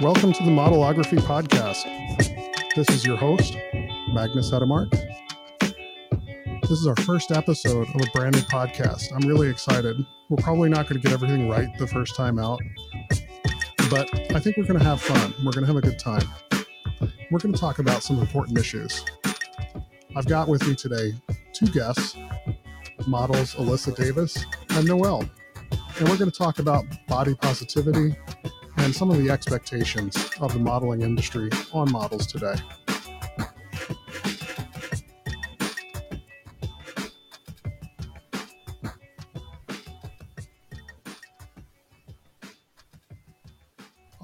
Welcome to the Modelography Podcast. This is your host, Magnus Hedemark. This is our first episode of a brand new podcast. I'm really excited. We're probably not going to get everything right the first time out, but I think we're going to have fun. We're going to have a good time. We're going to talk about some important issues. I've got with me today two guests, models Alyssa Davis and Noelle. And we're going to talk about body positivity and some of the expectations of the modeling industry on models today.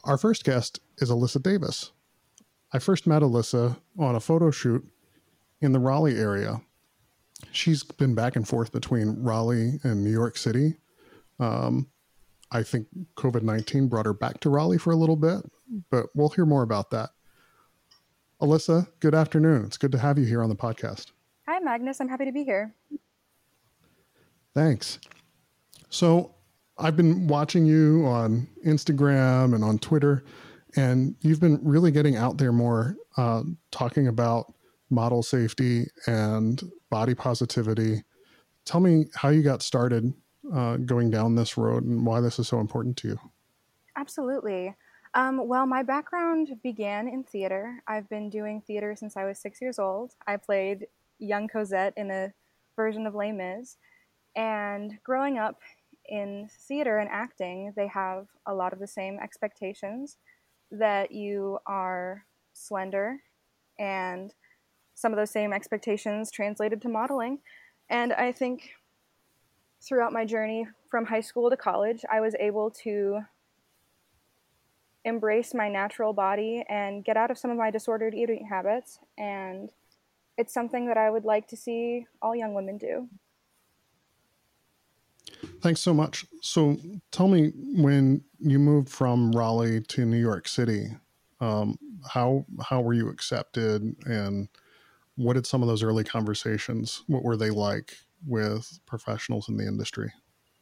Our first guest is Alyssa Davis. I first met Alyssa on a photo shoot in the Raleigh area. She's been back and forth between Raleigh and New York City. Um, I think COVID 19 brought her back to Raleigh for a little bit, but we'll hear more about that. Alyssa, good afternoon. It's good to have you here on the podcast. Hi, Magnus. I'm happy to be here. Thanks. So, I've been watching you on Instagram and on Twitter, and you've been really getting out there more, uh, talking about model safety and body positivity. Tell me how you got started uh, going down this road and why this is so important to you. Absolutely. Um, well, my background began in theater. I've been doing theater since I was six years old. I played young Cosette in a version of Les Mis. And growing up in theater and acting, they have a lot of the same expectations that you are slender and some of those same expectations translated to modeling. And I think throughout my journey from high school to college, I was able to embrace my natural body and get out of some of my disordered eating habits. And it's something that I would like to see all young women do. Thanks so much. So tell me when you moved from Raleigh to New York City, um, how how were you accepted and what did some of those early conversations what were they like with professionals in the industry?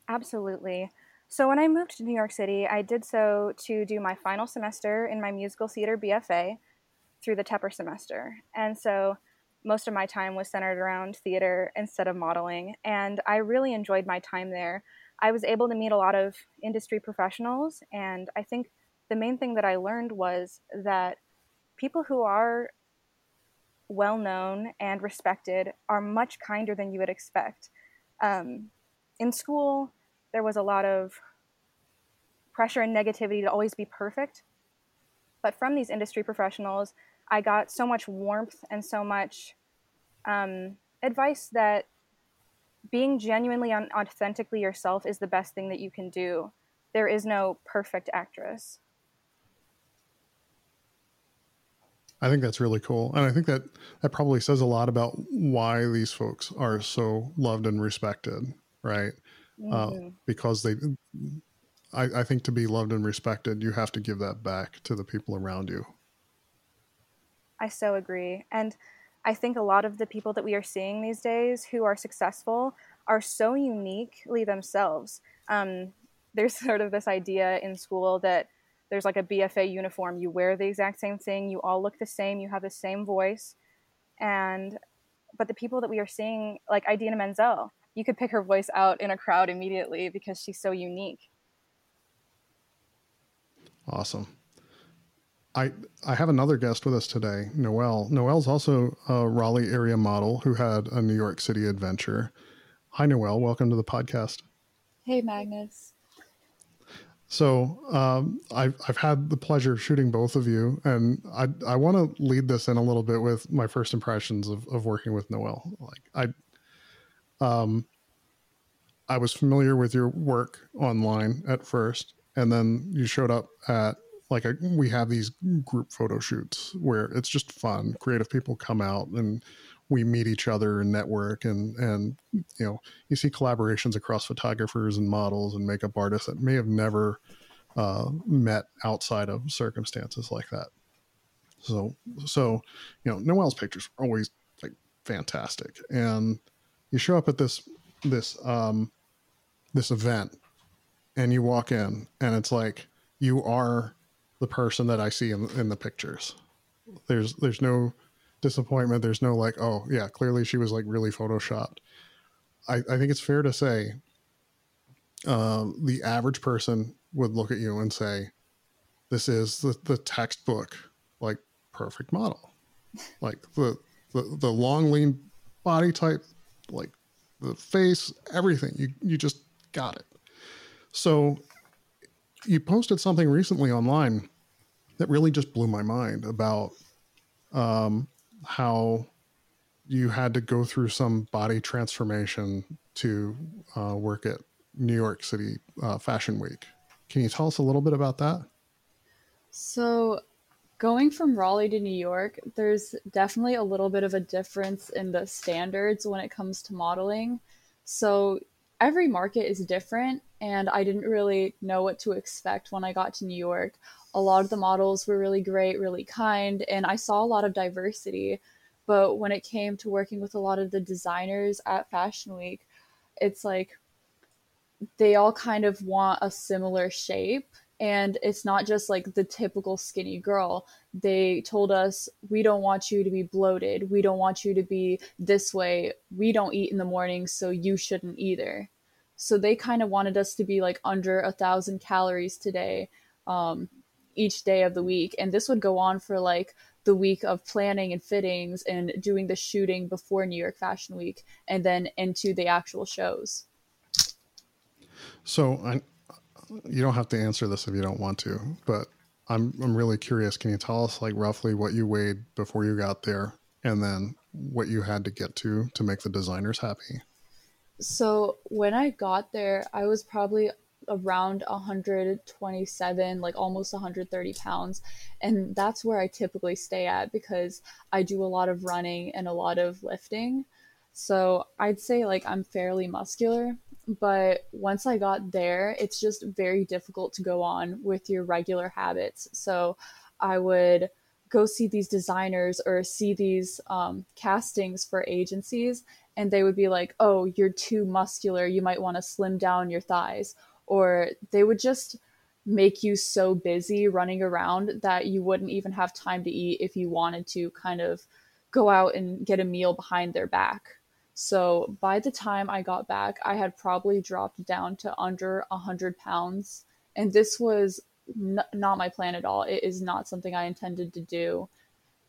Absolutely. So when I moved to New York City, I did so to do my final semester in my musical theater BFA through the Tepper semester. And so most of my time was centered around theater instead of modeling. And I really enjoyed my time there. I was able to meet a lot of industry professionals. And I think the main thing that I learned was that people who are well known and respected are much kinder than you would expect. Um, in school, there was a lot of pressure and negativity to always be perfect. But from these industry professionals, I got so much warmth and so much um, advice that being genuinely and authentically yourself is the best thing that you can do. There is no perfect actress. I think that's really cool. And I think that that probably says a lot about why these folks are so loved and respected, right? Uh, because they, I, I think to be loved and respected, you have to give that back to the people around you. I so agree. And I think a lot of the people that we are seeing these days who are successful are so uniquely themselves. Um, there's sort of this idea in school that there's like a BFA uniform. You wear the exact same thing. You all look the same. You have the same voice. And, but the people that we are seeing, like Idina Menzel, you could pick her voice out in a crowd immediately because she's so unique. Awesome. I I have another guest with us today, Noelle. Noelle's also a Raleigh area model who had a New York City adventure. Hi, Noelle. Welcome to the podcast. Hey, Magnus. So um, I've I've had the pleasure of shooting both of you, and I I want to lead this in a little bit with my first impressions of, of working with Noelle. Like I, um, I was familiar with your work online at first, and then you showed up at like a, we have these group photo shoots where it's just fun. Creative people come out and we meet each other and network and and you know you see collaborations across photographers and models and makeup artists that may have never uh, met outside of circumstances like that so so you know Noelle's pictures are always like fantastic and you show up at this this um this event and you walk in and it's like you are the person that I see in, in the pictures. There's there's no disappointment. There's no like, oh yeah, clearly she was like really photoshopped. I, I think it's fair to say um, the average person would look at you and say, "This is the, the textbook, like perfect model, like the, the the long lean body type, like the face, everything. You you just got it." So you posted something recently online that really just blew my mind about um, how you had to go through some body transformation to uh, work at New York City uh, Fashion Week. Can you tell us a little bit about that? So, going from Raleigh to New York, there's definitely a little bit of a difference in the standards when it comes to modeling. So, every market is different, and I didn't really know what to expect when I got to New York. A lot of the models were really great, really kind, and I saw a lot of diversity. But when it came to working with a lot of the designers at Fashion Week, it's like they all kind of want a similar shape and it's not just like the typical skinny girl. They told us, we don't want you to be bloated. We don't want you to be this way. We don't eat in the morning, so you shouldn't either. So they kind of wanted us to be like under a thousand calories today, um, each day of the week. And this would go on for like the week of planning and fittings and doing the shooting before New York Fashion Week and then into the actual shows. So I, you don't have to answer this if you don't want to, but I'm I'm really curious. Can you tell us like roughly what you weighed before you got there, and then what you had to get to to make the designers happy? So when I got there, I was probably around 127, like almost 130 pounds. And that's where I typically stay at because I do a lot of running and a lot of lifting. So I'd say like I'm fairly muscular, but once I got there, it's just very difficult to go on with your regular habits. So I would go see these designers or see these um, castings for agencies, and they would be like, oh, you're too muscular. You might want to slim down your thighs or they would just make you so busy running around that you wouldn't even have time to eat if you wanted to kind of go out and get a meal behind their back. So by the time I got back, I had probably dropped down to under 100 pounds. And this was n- not my plan at all. It is not something I intended to do.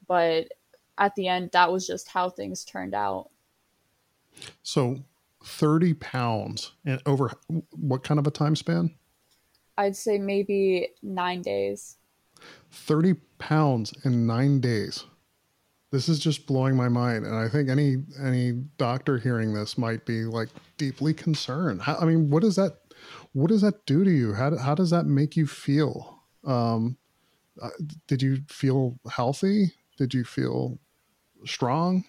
But at the end, that was just how things turned out. So 30 pounds and over what kind of a time span? I'd say maybe nine days. 30 pounds in nine days. This is just blowing my mind. And I think any any doctor hearing this might be like deeply concerned. How, I mean, what does that what does that do to you? How, how does that make you feel? Um, uh, did you feel healthy? Did you feel strong?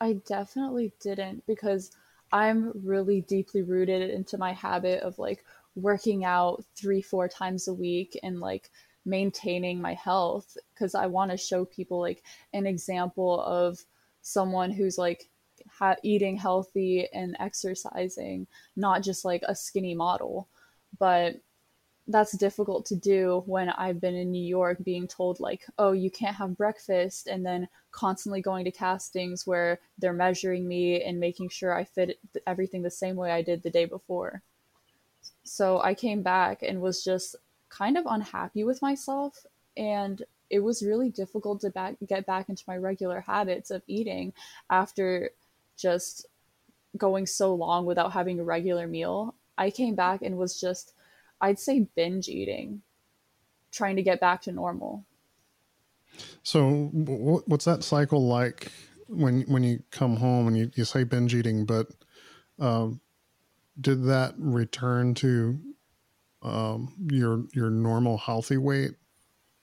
I definitely didn't because I'm really deeply rooted into my habit of like working out three, four times a week and like maintaining my health because I want to show people like an example of someone who's like ha- eating healthy and exercising, not just like a skinny model. But that's difficult to do when I've been in New York being told, like, oh, you can't have breakfast, and then constantly going to castings where they're measuring me and making sure I fit everything the same way I did the day before. So I came back and was just kind of unhappy with myself, and it was really difficult to back, get back into my regular habits of eating after just going so long without having a regular meal. I came back and was just I'd say binge eating, trying to get back to normal. So, what's that cycle like when when you come home and you, you say binge eating? But um, did that return to um, your your normal healthy weight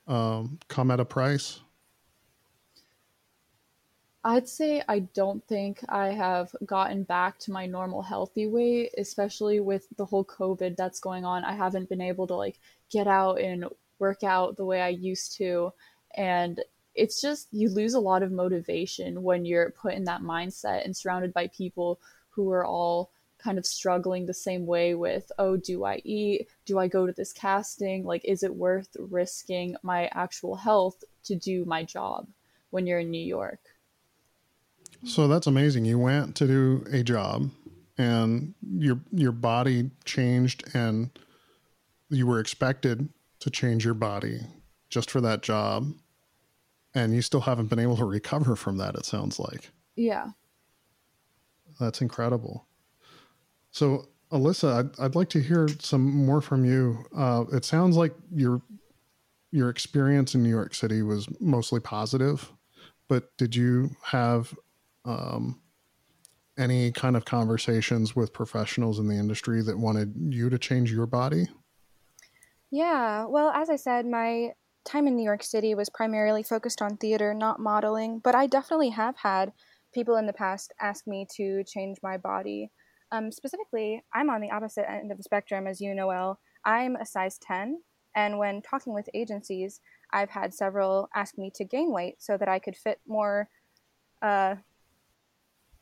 um, come at a price? I'd say I don't think I have gotten back to my normal healthy weight, especially with the whole COVID that's going on. I haven't been able to like get out and work out the way I used to. And it's just you lose a lot of motivation when you're put in that mindset and surrounded by people who are all kind of struggling the same way with, oh, do I eat? Do I go to this casting? Like, is it worth risking my actual health to do my job when you're in New York? So that's amazing. You went to do a job and your your body changed and you were expected to change your body just for that job and you still haven't been able to recover from that it sounds like. Yeah. That's incredible. So, Alyssa, I'd, I'd like to hear some more from you. Uh, it sounds like your your experience in New York City was mostly positive, but did you have um, any kind of conversations with professionals in the industry that wanted you to change your body? Yeah, well, as I said, my time in New York City was primarily focused on theater, not modeling, but I definitely have had people in the past ask me to change my body. Um, specifically, I'm on the opposite end of the spectrum as you, Noelle. I'm a size 10, and when talking with agencies, I've had several ask me to gain weight so that I could fit more uh,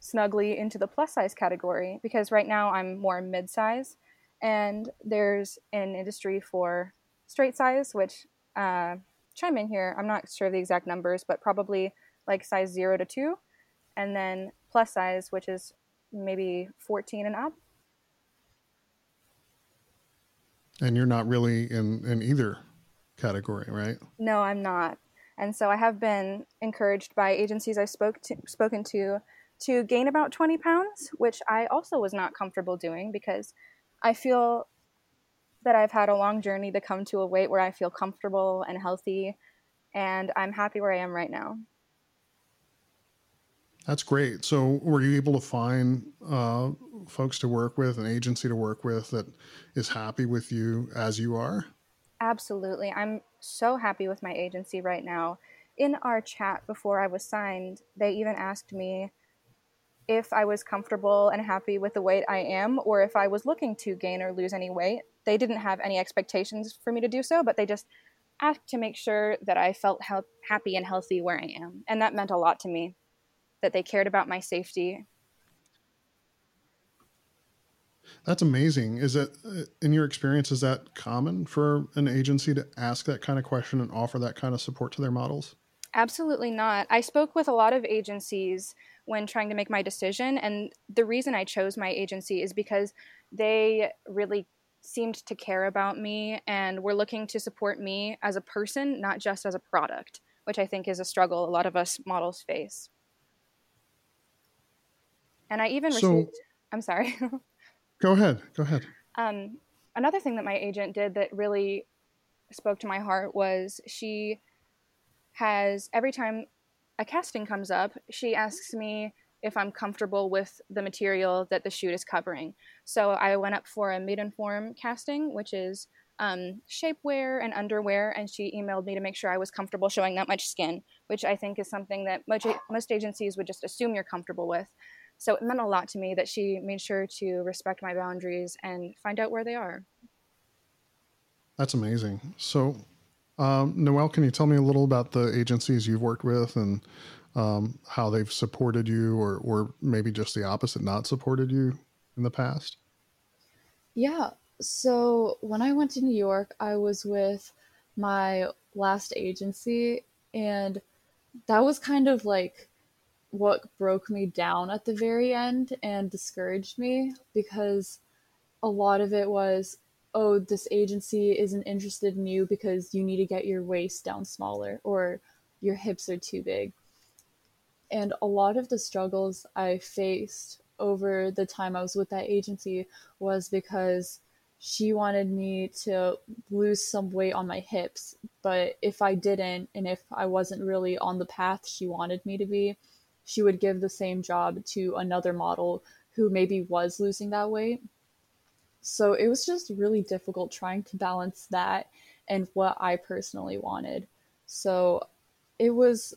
snugly into the plus size category because right now I'm more mid size, and there's an industry for straight size, which uh, chime in here. I'm not sure of the exact numbers, but probably like size zero to two, and then plus size, which is maybe 14 and up. And you're not really in, in either category, right? No, I'm not. And so I have been encouraged by agencies I've spoke to, spoken to to gain about 20 pounds, which I also was not comfortable doing because I feel that I've had a long journey to come to a weight where I feel comfortable and healthy, and I'm happy where I am right now. That's great. So, were you able to find uh, folks to work with, an agency to work with that is happy with you as you are? Absolutely. I'm so happy with my agency right now. In our chat before I was signed, they even asked me if I was comfortable and happy with the weight I am, or if I was looking to gain or lose any weight. They didn't have any expectations for me to do so, but they just asked to make sure that I felt happy and healthy where I am. And that meant a lot to me that they cared about my safety. That's amazing. Is it, in your experience, is that common for an agency to ask that kind of question and offer that kind of support to their models? Absolutely not. I spoke with a lot of agencies when trying to make my decision, and the reason I chose my agency is because they really seemed to care about me and were looking to support me as a person, not just as a product, which I think is a struggle a lot of us models face. And I even so, received. I'm sorry. go ahead. Go ahead. Um, another thing that my agent did that really spoke to my heart was she has every time a casting comes up, she asks me if I'm comfortable with the material that the shoot is covering. So I went up for a Maidenform casting, which is um, shapewear and underwear, and she emailed me to make sure I was comfortable showing that much skin, which I think is something that most, most agencies would just assume you're comfortable with. So it meant a lot to me that she made sure to respect my boundaries and find out where they are. That's amazing. So, um, Noelle, can you tell me a little about the agencies you've worked with and um, how they've supported you, or, or maybe just the opposite, not supported you in the past? Yeah. So when I went to New York, I was with my last agency, and that was kind of like what broke me down at the very end and discouraged me because a lot of it was oh this agency isn't interested in you because you need to get your waist down smaller or your hips are too big and a lot of the struggles i faced over the time i was with that agency was because she wanted me to lose some weight on my hips but if i didn't and if i wasn't really on the path she wanted me to be she would give the same job to another model who maybe was losing that weight. So it was just really difficult trying to balance that and what I personally wanted. So it was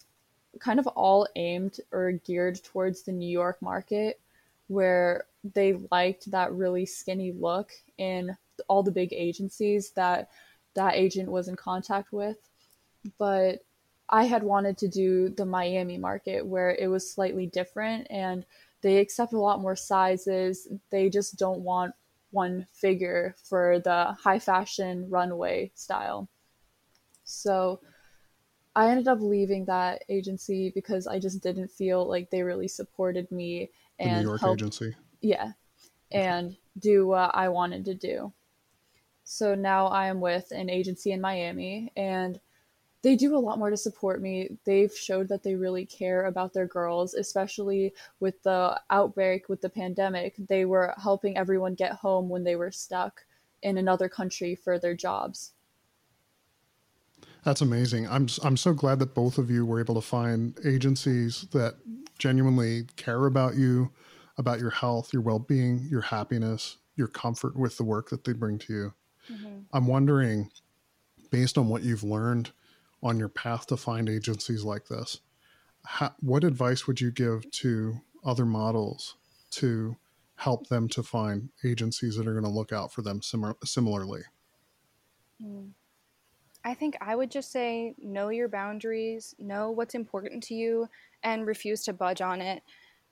kind of all aimed or geared towards the New York market where they liked that really skinny look in all the big agencies that that agent was in contact with. But I had wanted to do the Miami market where it was slightly different and they accept a lot more sizes. They just don't want one figure for the high fashion runway style. So I ended up leaving that agency because I just didn't feel like they really supported me and the New York helped, agency. Yeah, and do what I wanted to do. So now I am with an agency in Miami, and they do a lot more to support me. They've showed that they really care about their girls, especially with the outbreak with the pandemic. They were helping everyone get home when they were stuck in another country for their jobs. That's amazing. I'm I'm so glad that both of you were able to find agencies that genuinely care about you, about your health, your well-being, your happiness, your comfort with the work that they bring to you. Mm-hmm. I'm wondering based on what you've learned on your path to find agencies like this, how, what advice would you give to other models to help them to find agencies that are going to look out for them sim- similarly? Mm. I think I would just say know your boundaries, know what's important to you, and refuse to budge on it.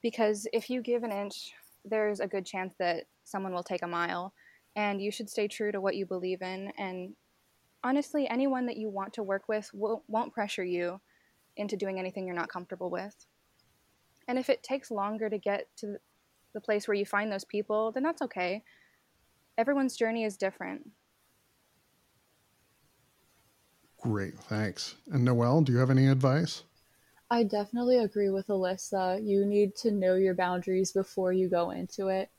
Because if you give an inch, there's a good chance that someone will take a mile. And you should stay true to what you believe in. And honestly, anyone that you want to work with won't pressure you into doing anything you're not comfortable with. And if it takes longer to get to the place where you find those people, then that's okay. Everyone's journey is different. Great, thanks. And Noelle, do you have any advice? I definitely agree with Alyssa. You need to know your boundaries before you go into it.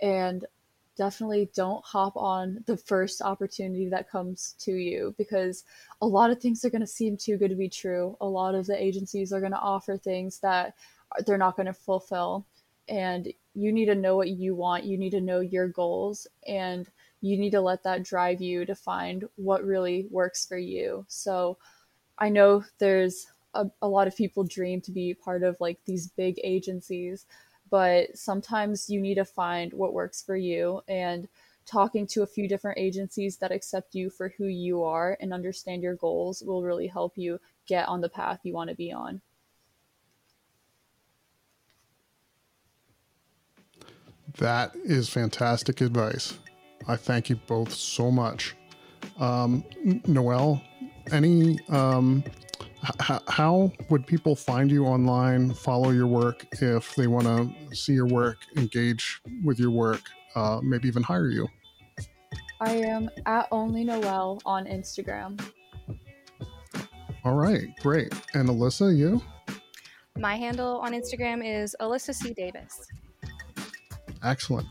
And definitely don't hop on the first opportunity that comes to you because a lot of things are going to seem too good to be true. A lot of the agencies are going to offer things that they're not going to fulfill. And you need to know what you want, you need to know your goals. And you need to let that drive you to find what really works for you. So I know there's a, a lot of people dream to be part of like these big agencies, but sometimes you need to find what works for you and talking to a few different agencies that accept you for who you are and understand your goals will really help you get on the path you want to be on. That is fantastic advice. I thank you both so much. Um, Noelle, any um, h- how would people find you online, follow your work if they want to see your work, engage with your work, uh, maybe even hire you? I am at only Noel on Instagram. All right, great. And Alyssa, you? My handle on Instagram is Alyssa C. Davis. Excellent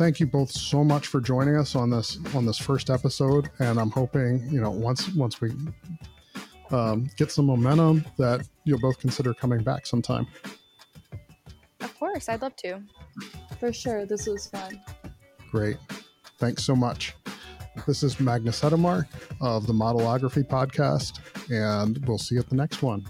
thank you both so much for joining us on this on this first episode and i'm hoping you know once once we um, get some momentum that you'll both consider coming back sometime. Of course i'd love to. For sure this was fun. Great. Thanks so much. This is magnus hedemark of the modelography podcast and we'll see you at the next one